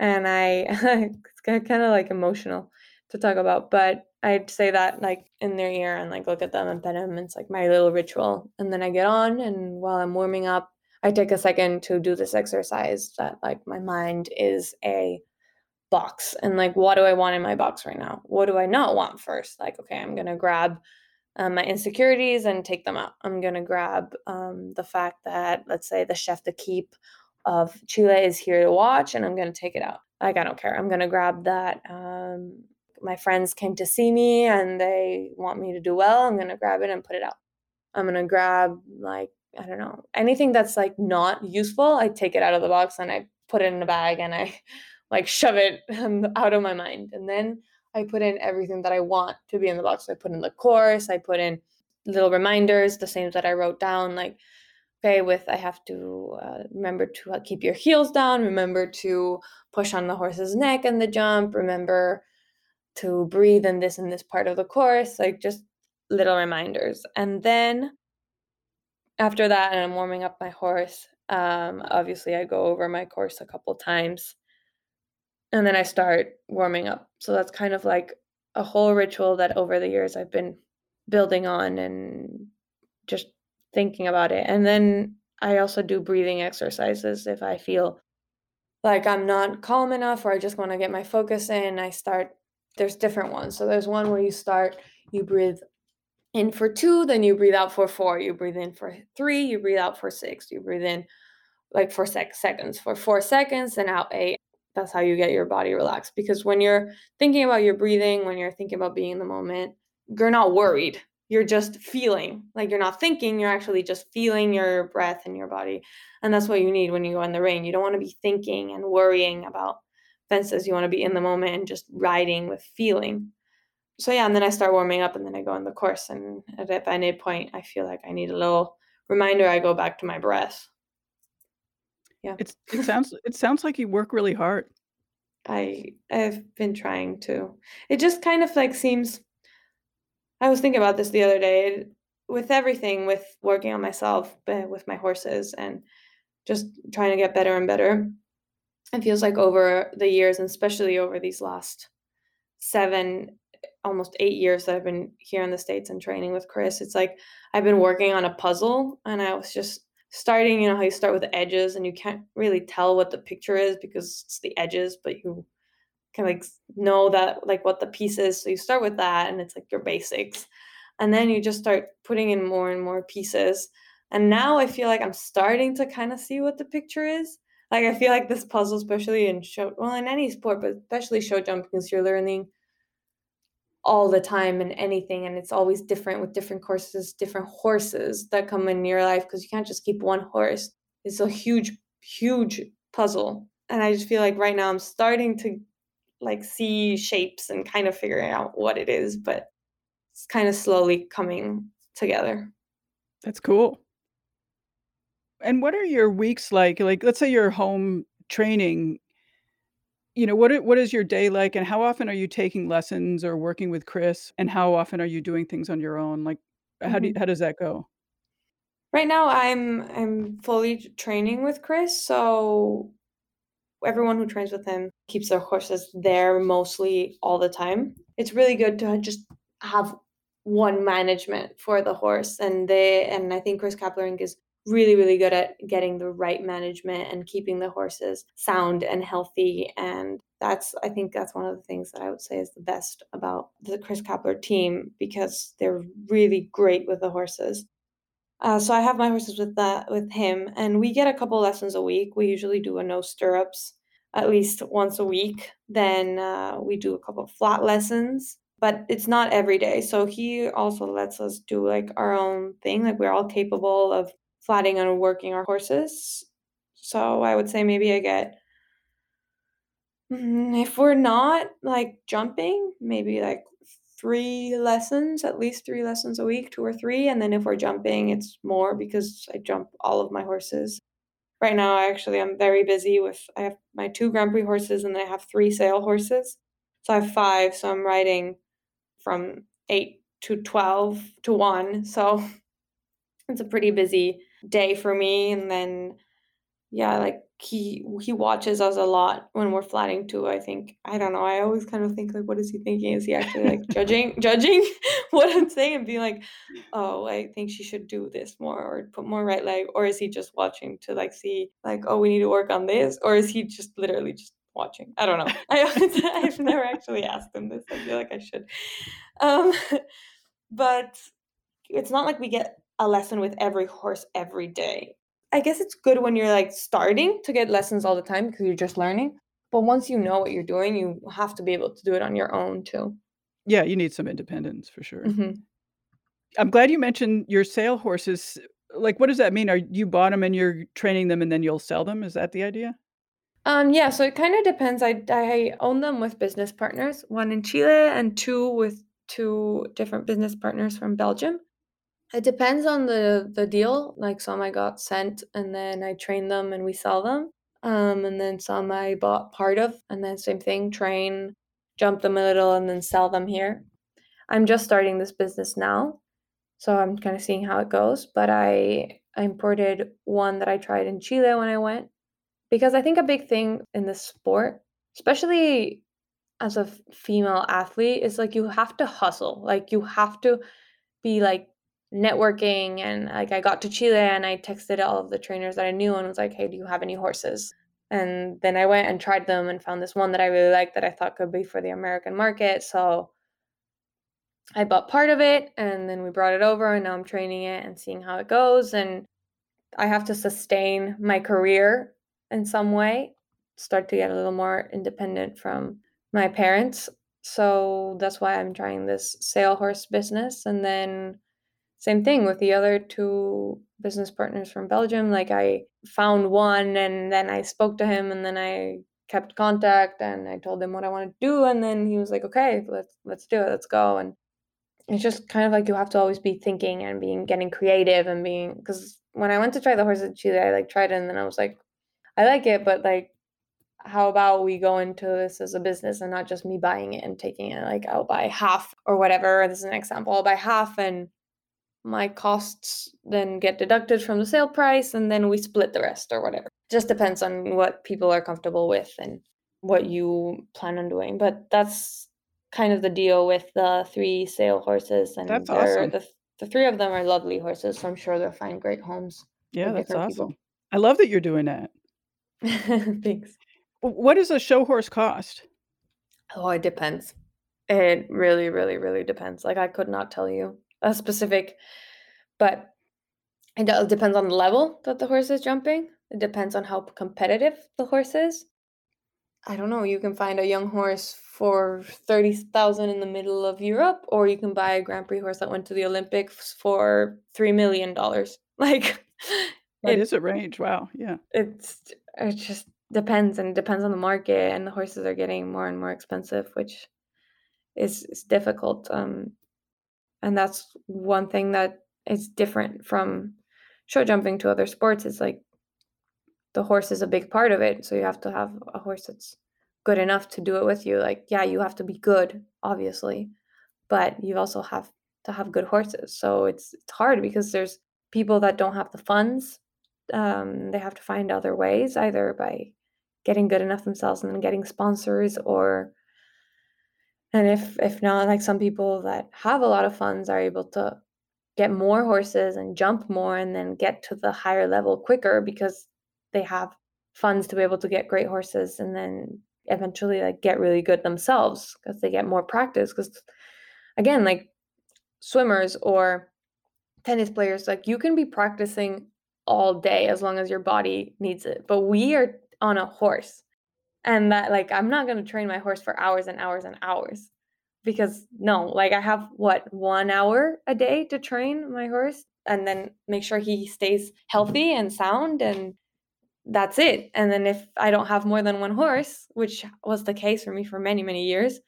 And I, it's kind of like emotional to talk about, but I'd say that like in their ear and like look at them and pet them. It's like my little ritual. And then I get on, and while I'm warming up, I take a second to do this exercise that like my mind is a box and like what do i want in my box right now? What do i not want first? Like okay i'm gonna grab um, my insecurities and take them out. I'm gonna grab um, the fact that let's say the chef d'equipe of chile is here to watch and i'm gonna take it out. Like i don't care. I'm gonna grab that um, my friends came to see me and they want me to do well. I'm gonna grab it and put it out. I'm gonna grab like i don't know anything that's like not useful i take it out of the box and i put it in a bag and i like shove it out of my mind. And then I put in everything that I want to be in the box. So I put in the course, I put in little reminders, the same that I wrote down, like, okay, with I have to uh, remember to uh, keep your heels down, remember to push on the horse's neck in the jump, remember to breathe in this and this part of the course, like just little reminders. And then after that, and I'm warming up my horse, um, obviously I go over my course a couple times and then I start warming up. So that's kind of like a whole ritual that over the years I've been building on and just thinking about it. And then I also do breathing exercises if I feel like I'm not calm enough or I just want to get my focus in. I start, there's different ones. So there's one where you start, you breathe in for two, then you breathe out for four, you breathe in for three, you breathe out for six, you breathe in like for six seconds for four seconds and out eight. That's how you get your body relaxed because when you're thinking about your breathing when you're thinking about being in the moment you're not worried you're just feeling. Like you're not thinking you're actually just feeling your breath and your body and that's what you need when you go in the rain. You don't want to be thinking and worrying about fences you want to be in the moment and just riding with feeling so yeah and then i start warming up and then i go in the course and at any point i feel like i need a little reminder i go back to my breath yeah. It's it sounds it sounds like you work really hard. I I've been trying to. It just kind of like seems I was thinking about this the other day with everything with working on myself with my horses and just trying to get better and better. It feels like over the years and especially over these last 7 almost 8 years that I've been here in the states and training with Chris, it's like I've been working on a puzzle and I was just starting, you know, how you start with the edges and you can't really tell what the picture is because it's the edges, but you can like know that like what the piece is. So you start with that and it's like your basics. And then you just start putting in more and more pieces. And now I feel like I'm starting to kind of see what the picture is. Like I feel like this puzzle, especially in show well in any sport, but especially show jumping, because you're learning all the time and anything and it's always different with different courses different horses that come in your life because you can't just keep one horse. It's a huge huge puzzle. And i just feel like right now i'm starting to like see shapes and kind of figuring out what it is but it's kind of slowly coming together. That's cool. And what are your weeks like? Like let's say you're home training you know, what what is your day like, and how often are you taking lessons or working with Chris, and how often are you doing things on your own? Like, how do you, Mhm. how does that go? Right now, I'm I'm fully training with Chris, so everyone who trains with him keeps their horses there mostly all the time. It's really good to just have one management for the horse, and they and I think Chris Kaplering is really, really good at getting the right management and keeping the horses sound and healthy. And that's, I think that's one of the things that I would say is the best about the Chris Kappler team because they're really great with the horses. Uh, so I have my horses with that with him, and we get a couple lessons a week. We usually do a no stirrups at least once a week. Then uh, we do a couple of flat lessons, but it's not every day. So he also lets us do like our own thing. Like we're all capable of flatting and working our horses. So I would say maybe I get mm, if we're not like jumping, maybe like three lessons, at least three lessons a week, two or three. And then if we're jumping, it's more because I jump all of my horses. Right now, I actually I'm very busy with I have my two Grand Prix horses and I have three sale horses. So I have five. So I'm riding from eight to twelve to one. So it's a pretty busy day for me. And then yeah, like he he watches us a lot when we're flatting too. I think I don't know. I always kind of think like, what is he thinking? Is he actually like judging judging what I'm saying and being like, oh, I think she should do this more or put more right leg, or is he just watching to like see like, oh, we need to work on this, or is he just literally just watching? I don't know. I I've never actually asked him this. I feel like I should. Um, but it's not like we get a lesson with every horse every day I guess it's good when you're like starting to get lessons all the time because you're just learning. But once you know what you're doing, you have to be able to do it on your own too. Yeah, you need some independence for sure. Mm-hmm. I'm glad you mentioned your sale horses. Like, what does that mean? Are you bought them and you're training them, and then you'll sell them? Is that the idea? Um, yeah. So it kind of depends. I I own them with business partners, one in Chile and two with two different business partners from Belgium. It depends on the the deal. Like some I got sent and then I train them and we sell them. Um, and then some I bought part of and then same thing, train, jump them a little and then sell them here. I'm just starting this business now. So I'm kind of seeing how it goes, but I I imported one that I tried in Chile when I went because I think a big thing in this sport, especially as a female athlete, is like you have to hustle. Like you have to be like networking and like I got to Chile and I texted all of the trainers that I knew and was like, "Hey, do you have any horses?" And then I went and tried them and found this one that I really liked that I thought could be for the American market. So I bought part of it and then we brought it over and now I'm training it and seeing how it goes and I have to sustain my career in some way, start to get a little more independent from my parents. So that's why I'm trying this sale horse business and then same thing with the other two business partners from Belgium. Like I found one and then I spoke to him and then I kept contact and I told him what I wanted to do and then he was like, "Okay, let's let's do it. Let's go." And it's just kind of like you have to always be thinking and being getting creative and being because when I went to try the horse at Chile, I like tried it and then I was like, I like it, but like how about we go into this as a business and not just me buying it and taking it like I'll buy half or whatever. This is an example. I'll buy half and my costs then get deducted from the sale price and then we split the rest or whatever. Just depends on what people are comfortable with and what you plan on doing. But that's kind of the deal with the three sale horses and that's awesome. the the three of them are lovely horses, so I'm sure they'll find great homes. Yeah, that's awesome. People. I love that you're doing that. Thanks. What does a show horse cost? Oh, it depends. It really, really, really depends. Like I could not tell you a specific, but it depends on the level that the horse is jumping. It depends on how competitive the horse is. I don't know. You can find a young horse for thirty thousand in the middle of Europe, or you can buy a Grand Prix horse that went to the Olympics for three million dollars. Like that it, is a range. Wow. Yeah. It's it just depends, and it depends on the market, and the horses are getting more and more expensive, which is, is difficult. Um, and that's one thing that is different from show jumping to other sports is like the horse is a big part of it so you have to have a horse that's good enough to do it with you. Like yeah you have to be good obviously but you also have to have good horses. So it's it's hard because there's people that don't have the funds um, they have to find other ways either by getting good enough themselves and then getting sponsors or and if if not like some people that have a lot of funds are able to get more horses and jump more and then get to the higher level quicker because they have funds to be able to get great horses and then eventually like get really good themselves because they get more practice because again like swimmers or tennis players like you can be practicing all day as long as your body needs it but we are on a horse and that like i'm not going to train my horse for hours and hours and hours because no like i have what one hour a day to train my horse and then make sure he stays healthy and sound and that's it. And then if i don't have more than one horse which was the case for me for many many years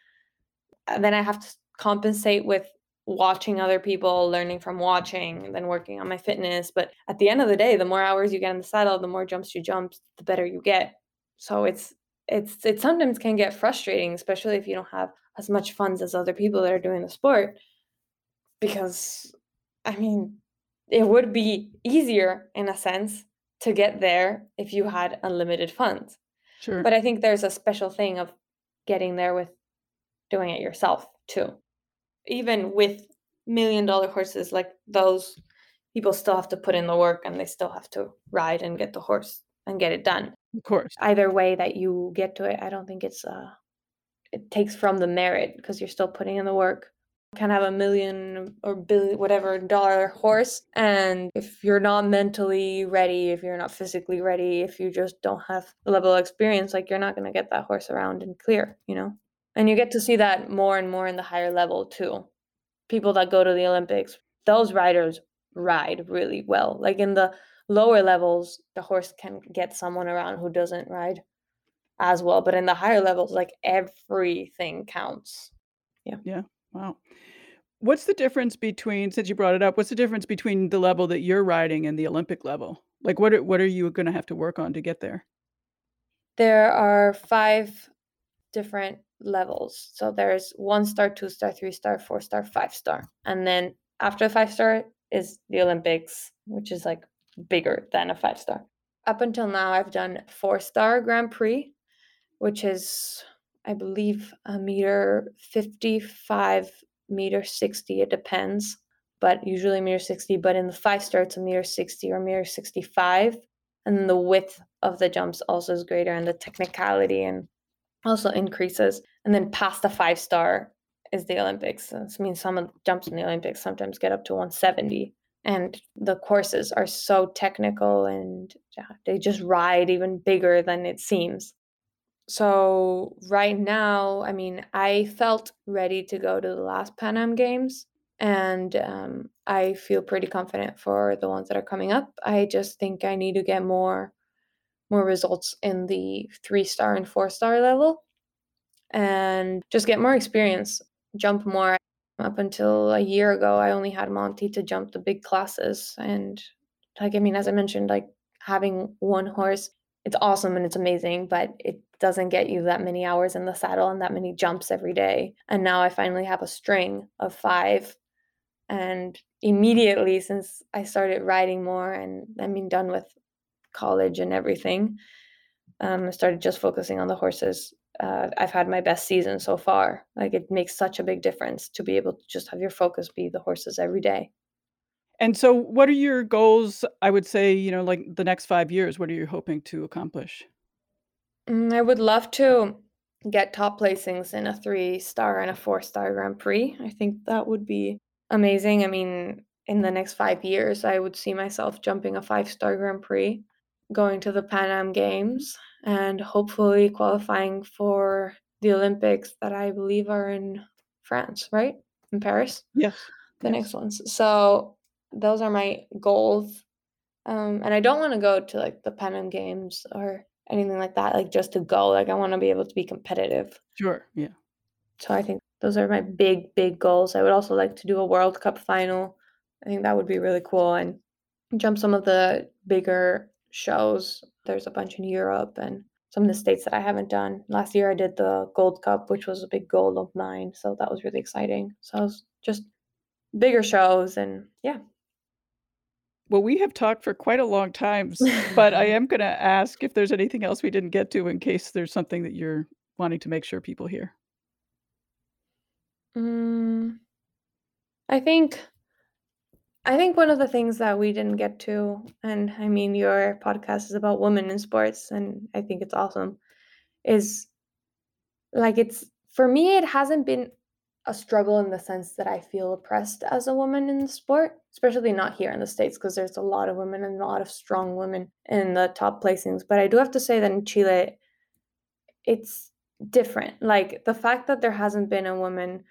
uh, then i have to compensate with watching other people learning from watching and then working on my fitness. But at the end of the day the more hours you get in the saddle the more jumps you jump the better you get. So it's it's it sometimes can get frustrating especially if you don't have as much funds as other people that are doing the sport because i mean it would be easier in a sense to get there if you had unlimited funds. Sure. but i think there's a special thing of getting there with doing it yourself too. Even with million dollar horses like those people still have to put in the work and they still have to ride and get the horse and get it done. Of course. either way that you get to it i don't think it's uh it takes from the merit because you're still putting in the work. You can have a million or billion whatever dollar horse and if you're not mentally ready if you're not physically ready if you just don't have the level of experience like you're not going to get that horse around and clear you know? And you get to see that more and more in the higher level too. People that go to the olympics those riders ride really well. Like in the lower levels the horse can get someone around who doesn't ride as well but in the higher levels like everything counts Yeah. Yeah. Wow. What's the difference between since you brought it up, what's the difference between the level that you're riding and the Olympic level? Like what are, what are you going to have to work on to get there? there are five different levels so there's one star two star three star four star five star and then after five star is the olympics which is like bigger than a five star. Up until now i've done four star grand prix which is i believe a meter 55 meter 60 it depends but usually meter 60 but in the five star it's a meter 60 or meter 65 and the width of the jumps also is greater and the technicality and also increases and then past the five star is the olympics this means some of the jumps in the olympics sometimes get up to 170 and the courses are so technical and yeah, they just ride even bigger than it seems. So right now i mean i felt ready to go to the last pan am games and um, i feel pretty confident for the ones that are coming up. I just think i need to get more more results in the three star and four star level and just get more experience jump more up until a year ago i only had monty to jump the big classes. And like i mean as i mentioned like having one horse it's awesome and it's amazing but it doesn't get you that many hours in the saddle and that many jumps every day. And now i finally have a string of five. And immediately since i started riding more and i mean done with college and everything um, i started just focusing on the horses uh, i've had my best season so far like it makes such a big difference to be able to just have your focus be the horses every day And so what are your goals, I would say, you know, like the next 5 years, what are you hoping to accomplish? Mm, I would love to get top placings in a three star and a four star Grand Prix. I think that would be amazing. I mean, in the next five years, I would see myself jumping a five star Grand Prix, going to the Pan Am Games, and hopefully qualifying for the Olympics that I believe are in France, right? In Paris, Yes. the yes. next ones. So those are my goals. Um, and I don't want to go to like the Pan Am Games or anything like that, like just to go. Like I want to be able to be competitive. Sure. Yeah. So I think those are my big, big goals. I would also like to do a World Cup final. I think that would be really cool and jump some of the bigger shows. There's a bunch in Europe and some of the States that I haven't done. Last year I did the Gold Cup, which was a big goal of mine. So that was really exciting. So I was just bigger shows and yeah. Well, we have talked for quite a long time, but I am going to ask if there's anything else we didn't get to in case there's something that you're wanting to make sure people hear. Mm, I think I think one of the things that we didn't get to, and I mean, your podcast is about women in sports, and I think it's awesome, is like it's for me, it hasn't been a struggle in the sense that I feel oppressed as a woman in the sport, especially not here in the States, because there's a lot of women and a lot of strong women in the top placings. But I do have to say that in Chile, it's different. Like the fact that there hasn't been a woman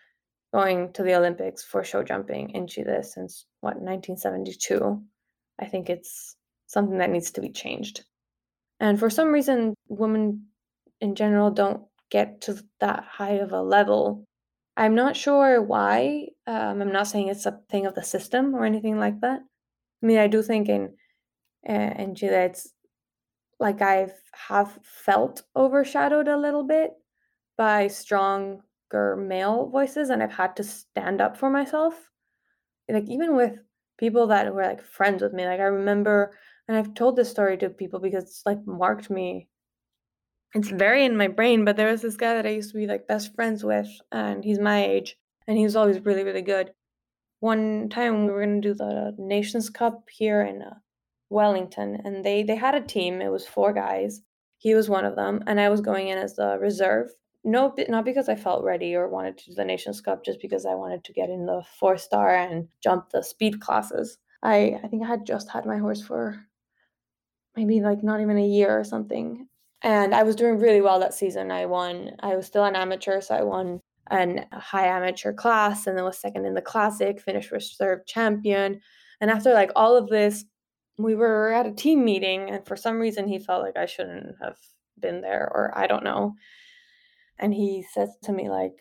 going to the Olympics for show jumping in Chile since what 1972. I think it's something that needs to be changed. And for some reason, women in general don't get to that high of a level. I'm not sure why. Um, I'm not saying it's a thing of the system or anything like that. I mean, I do think in uh, in Chile, it's like I've have felt overshadowed a little bit by strong male voices and I've had to stand up for myself. Like even with people that were like friends with me. Like I remember and I've told this story to people because it's like marked me. It's very in my brain, but there was this guy that I used to be like best friends with and he's my age and he was always really really good. One time we were going to do the Nations Cup here in uh, Wellington and they they had a team. It was four guys. He was one of them and I was going in as the reserve no, not because I felt ready or wanted to do the Nations Cup, just because I wanted to get in the four star and jump the speed classes. I I think I had just had my horse for maybe like not even a year or something, and I was doing really well that season. I won. I was still an amateur, so I won an high amateur class, and then was second in the classic. Finished reserve champion, and after like all of this, we were at a team meeting, and for some reason he felt like I shouldn't have been there, or I don't know and he says to me like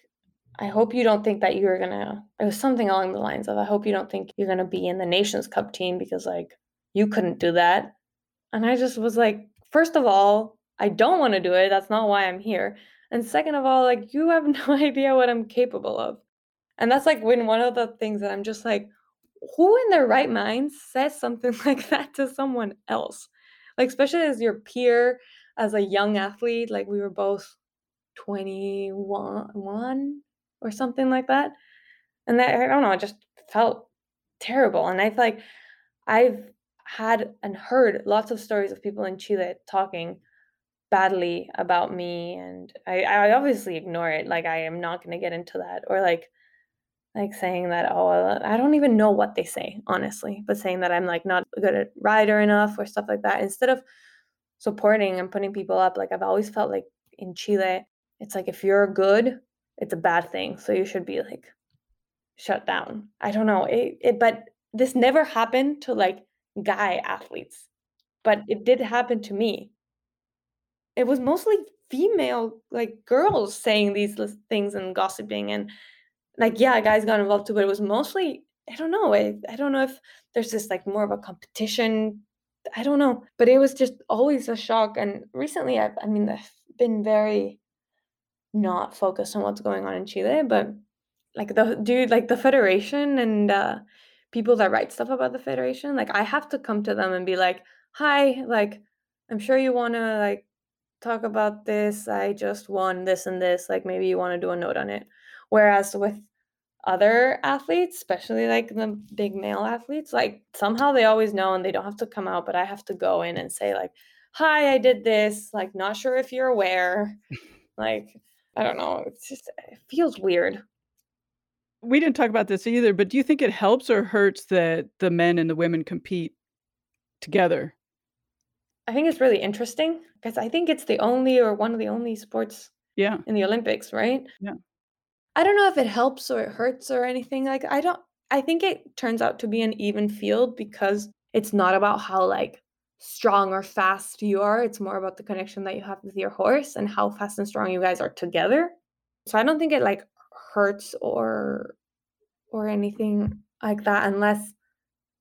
I hope you don't think that you're gonna it was something along the lines of I hope you don't think you're gonna be in the Nations Cup team because like you couldn't do that. And I just was like, first of all, I don't want to do it. That's not why I'm here. And second of all, like you have no idea what I'm capable of. And that's like when one of the things that I'm just like, who in their right mind says something like that to someone else? Like especially as your peer, as a young athlete, like we were both 21 or something like that. And that, I don't know, it just felt terrible. And I feel like I've had and heard lots of stories of people in Chile talking badly about me and I, I obviously ignore it like i am not going to get into that or like like saying that oh i don't even know what they say honestly but saying that i'm like not good at rider enough or stuff like that instead of supporting and putting people up like i've always felt like in chile it's like if you're good, it's a bad thing. So you should be like shut down. I don't know. It, it but this never happened to like guy athletes. But it did happen to me. It was mostly female like girls saying these things and gossiping and like yeah, guys got involved too, but it was mostly I don't know. I, I don't know if there's this like more of a competition. I don't know, but it was just always a shock. And recently, I've I mean, I've been very not focused on what's going on in Chile, but like the dude, like the federation and uh, people that write stuff about the federation, like I have to come to them and be like, "Hi, like I'm sure you want to like talk about this. I just won this and this. Like maybe you want to do a note on it." Whereas with other athletes, especially like the big male athletes, like somehow they always know and they don't have to come out, but I have to go in and say like, "Hi, I did this. Like not sure if you're aware." like I don't know. It's just it feels weird. We didn't talk about this either, but do you think it helps or hurts that the men and the women compete together? I think it's really interesting because I think it's the only or one of the only sports yeah. in the Olympics, right? Yeah. I don't know if it helps or it hurts or anything like I don't I think it turns out to be an even field because it's not about how like strong or fast you are. It's more about the connection that you have with your horse and how fast and strong you guys are together. So I don't think it like hurts or or anything like that unless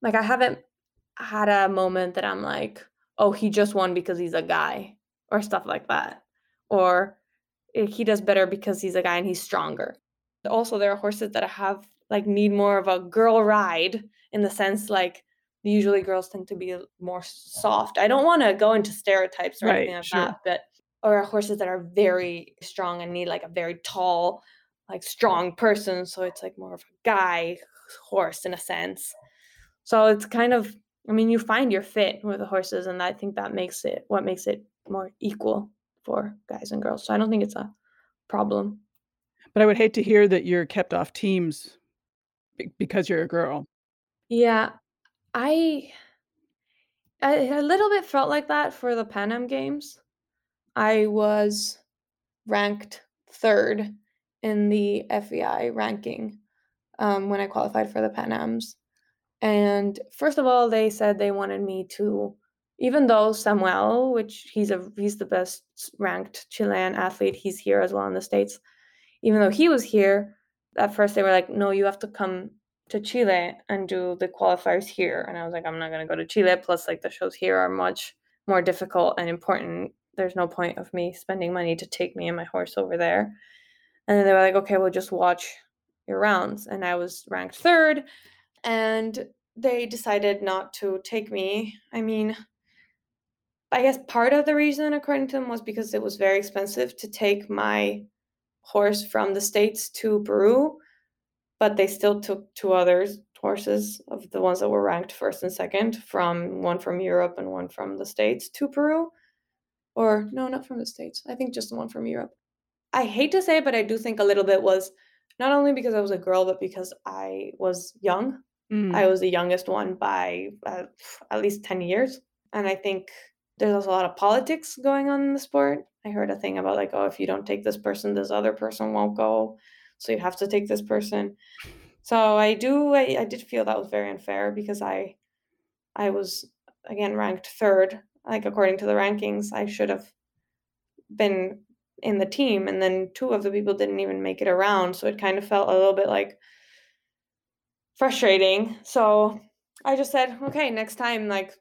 like I haven't had a moment that I'm like, "Oh, he just won because he's a guy." or stuff like that. Or eh, he does better because he's a guy and he's stronger. Also, there are horses that I have like need more of a girl ride in the sense like usually girls tend to be more soft. I don't want to go into stereotypes or right, anything like sure. that, but or horses that are very strong and need like a very tall, like strong person. So it's like more of a guy horse in a sense. So it's kind of, I mean, you find your fit with the horses, and I think that makes it what makes it more equal for guys and girls. So I don't think it's a problem. But I would hate to hear that you're kept off teams because you're a girl. Yeah, I, I a little bit felt like that for the Pan Am Games. I was ranked third in the FEI ranking um, when I qualified for the Pan Ams. And first of all, they said they wanted me to, even though Samuel, which he's a he's the best ranked Chilean athlete, he's here as well in the states. Even though he was here, at first they were like, "No, you have to come to Chile and do the qualifiers here." And I was like, "I'm not gonna go to Chile." Plus, like the shows here are much more difficult and important. There's no point of me spending money to take me and my horse over there. And then they were like, "Okay, we'll just watch your rounds." And I was ranked third and they decided not to take me. I mean, I guess part of the reason, according to them, was because it was very expensive to take my horse from the States to Peru, but they still took two others horses of the ones that were ranked first and second from one from Europe and one from the States to Peru. Or no, not from the States. I think just the one from Europe. I hate to say it, but I do think a little bit was not only because I was a girl, but because I was young. Mm. I was the youngest one by uh, at least 10 years. And I think there's also a lot of politics going on in the sport. I heard a thing about like, oh, if you don't take this person, this other person won't go. So you have to take this person. So I do, I, I did feel that was very unfair because I, I was again ranked third. Like according to the rankings, I should have been in the team, and then two of the people didn't even make it around. So it kind of felt a little bit like, frustrating. So I just said, okay, next time, like,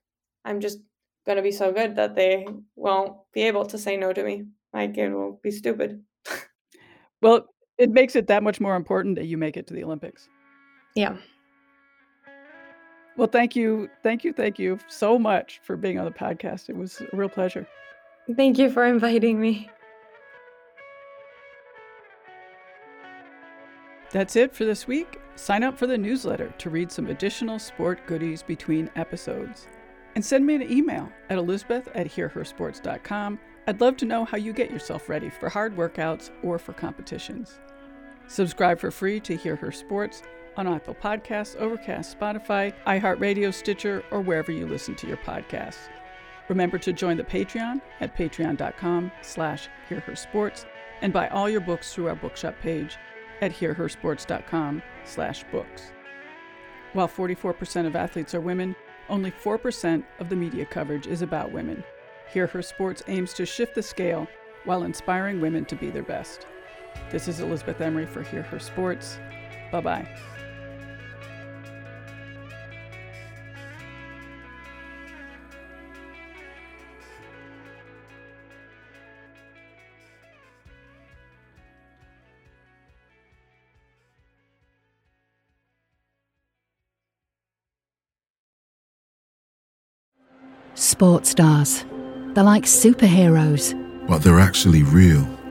I'm just gonna be so good that they won't be able to say no to me. Like, it will be stupid. well, it makes it that much more important that you make it to the Olympics. Yeah. Well, thank you. Thank you. Thank you so much for being on the podcast. It was a real pleasure. Thank you for inviting me. That's it for this week. Sign up for the newsletter to read some additional sport goodies between episodes. And send me an email at elizabeth at hearhersports.com. I'd love to know how you get yourself ready for hard workouts or for competitions. Subscribe for free to Hear Her Sports on Apple Podcasts, Overcast, Spotify, iHeartRadio, Stitcher, or wherever you listen to your podcasts. Remember to join the Patreon at patreon.com slash hearhersports and buy all your books through our bookshop page at hearhersports.com slash books. While 44% of athletes are women, only 4% of the media coverage is about women. Hear Her Sports aims to shift the scale while inspiring women to be their best. This is Elizabeth Emery for Hear Her Sports. Bye bye. sports stars. They're like superheroes. But they're actually real.